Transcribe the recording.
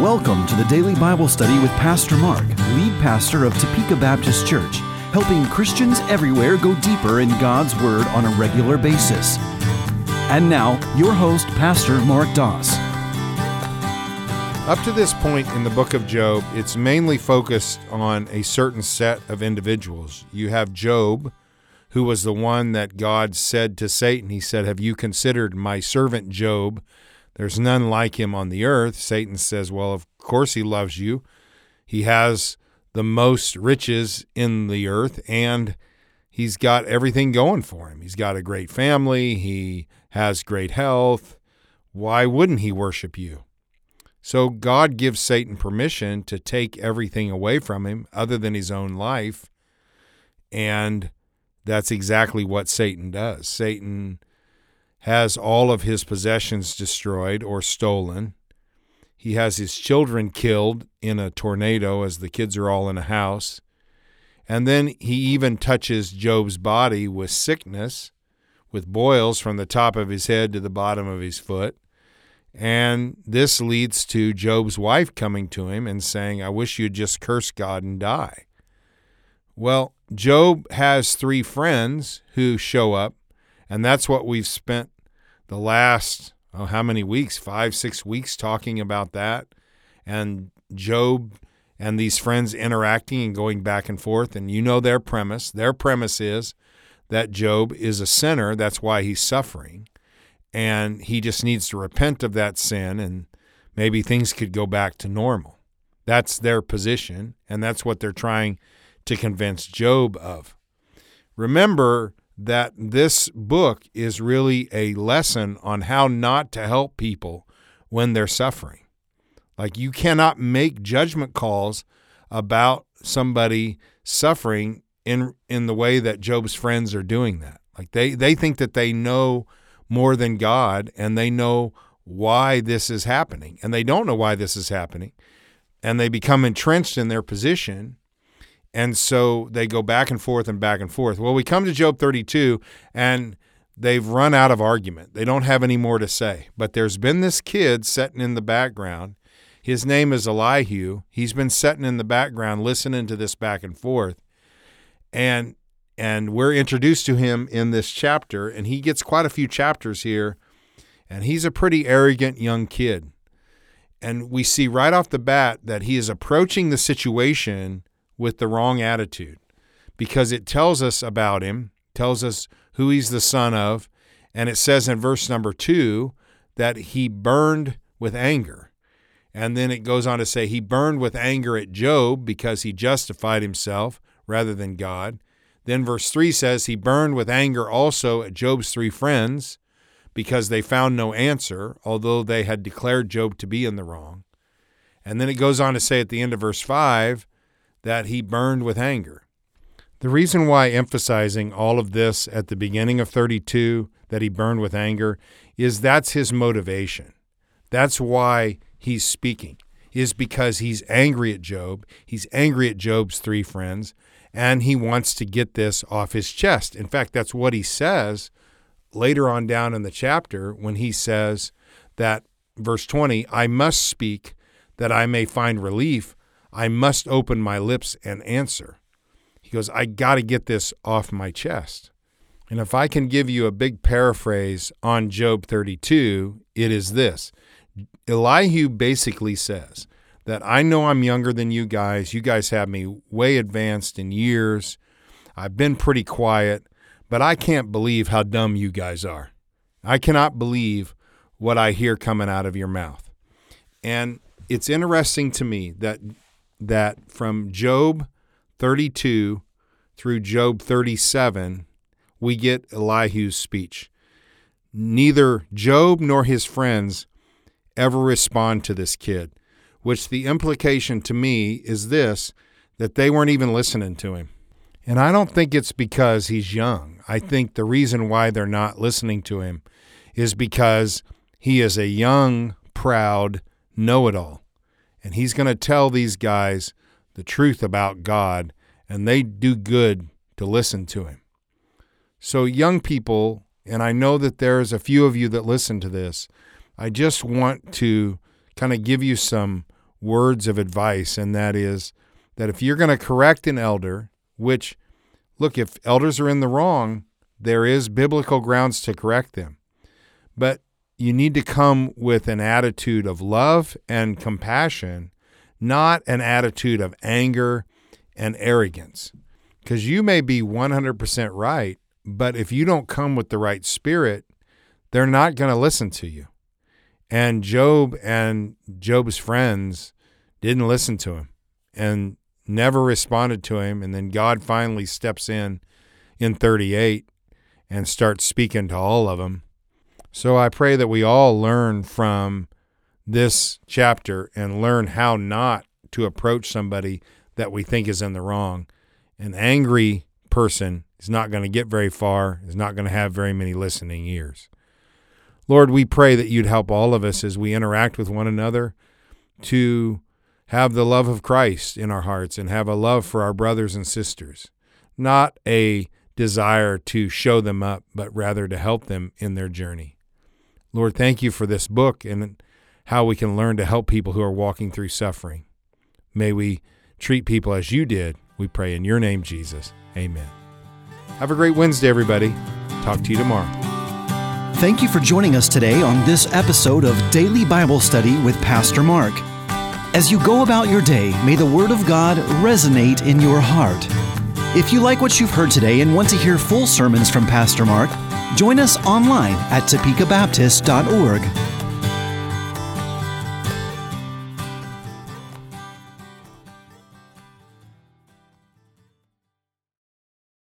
Welcome to the Daily Bible Study with Pastor Mark, lead pastor of Topeka Baptist Church, helping Christians everywhere go deeper in God's Word on a regular basis. And now, your host, Pastor Mark Doss. Up to this point in the book of Job, it's mainly focused on a certain set of individuals. You have Job, who was the one that God said to Satan, He said, Have you considered my servant Job? There's none like him on the earth. Satan says, Well, of course he loves you. He has the most riches in the earth, and he's got everything going for him. He's got a great family, he has great health. Why wouldn't he worship you? So God gives Satan permission to take everything away from him other than his own life. And that's exactly what Satan does. Satan has all of his possessions destroyed or stolen. He has his children killed in a tornado as the kids are all in a house. And then he even touches Job's body with sickness, with boils from the top of his head to the bottom of his foot. And this leads to Job's wife coming to him and saying, I wish you'd just curse God and die. Well, Job has three friends who show up and that's what we've spent the last, oh, how many weeks? Five, six weeks talking about that. And Job and these friends interacting and going back and forth. And you know their premise. Their premise is that Job is a sinner. That's why he's suffering. And he just needs to repent of that sin and maybe things could go back to normal. That's their position. And that's what they're trying to convince Job of. Remember, that this book is really a lesson on how not to help people when they're suffering. Like you cannot make judgment calls about somebody suffering in in the way that Job's friends are doing that. Like they they think that they know more than God and they know why this is happening and they don't know why this is happening and they become entrenched in their position and so they go back and forth and back and forth. Well, we come to Job 32 and they've run out of argument. They don't have any more to say. But there's been this kid sitting in the background. His name is Elihu. He's been sitting in the background listening to this back and forth. And and we're introduced to him in this chapter and he gets quite a few chapters here and he's a pretty arrogant young kid. And we see right off the bat that he is approaching the situation with the wrong attitude because it tells us about him, tells us who he's the son of, and it says in verse number two that he burned with anger. And then it goes on to say he burned with anger at Job because he justified himself rather than God. Then verse 3 says he burned with anger also at Job's three friends because they found no answer, although they had declared Job to be in the wrong. And then it goes on to say at the end of verse 5 that he burned with anger. The reason why emphasizing all of this at the beginning of 32, that he burned with anger, is that's his motivation. That's why he's speaking, is because he's angry at Job. He's angry at Job's three friends, and he wants to get this off his chest. In fact, that's what he says later on down in the chapter when he says that, verse 20, I must speak that I may find relief I must open my lips and answer. He goes, I got to get this off my chest. And if I can give you a big paraphrase on Job 32, it is this Elihu basically says that I know I'm younger than you guys. You guys have me way advanced in years. I've been pretty quiet, but I can't believe how dumb you guys are. I cannot believe what I hear coming out of your mouth. And it's interesting to me that that from Job 32 through Job 37, we get Elihu's speech. Neither Job nor his friends ever respond to this kid, which the implication to me is this that they weren't even listening to him. And I don't think it's because he's young. I think the reason why they're not listening to him is because he is a young, proud know it all and he's going to tell these guys the truth about God, and they do good to listen to him. So, young people, and I know that there's a few of you that listen to this, I just want to kind of give you some words of advice, and that is that if you're going to correct an elder, which, look, if elders are in the wrong, there is biblical grounds to correct them. But you need to come with an attitude of love and compassion, not an attitude of anger and arrogance. Because you may be 100% right, but if you don't come with the right spirit, they're not going to listen to you. And Job and Job's friends didn't listen to him and never responded to him. And then God finally steps in in 38 and starts speaking to all of them. So I pray that we all learn from this chapter and learn how not to approach somebody that we think is in the wrong. An angry person is not going to get very far, is not going to have very many listening ears. Lord, we pray that you'd help all of us as we interact with one another to have the love of Christ in our hearts and have a love for our brothers and sisters, not a desire to show them up, but rather to help them in their journey. Lord, thank you for this book and how we can learn to help people who are walking through suffering. May we treat people as you did. We pray in your name, Jesus. Amen. Have a great Wednesday, everybody. Talk to you tomorrow. Thank you for joining us today on this episode of Daily Bible Study with Pastor Mark. As you go about your day, may the Word of God resonate in your heart. If you like what you've heard today and want to hear full sermons from Pastor Mark, join us online at topekabaptist.org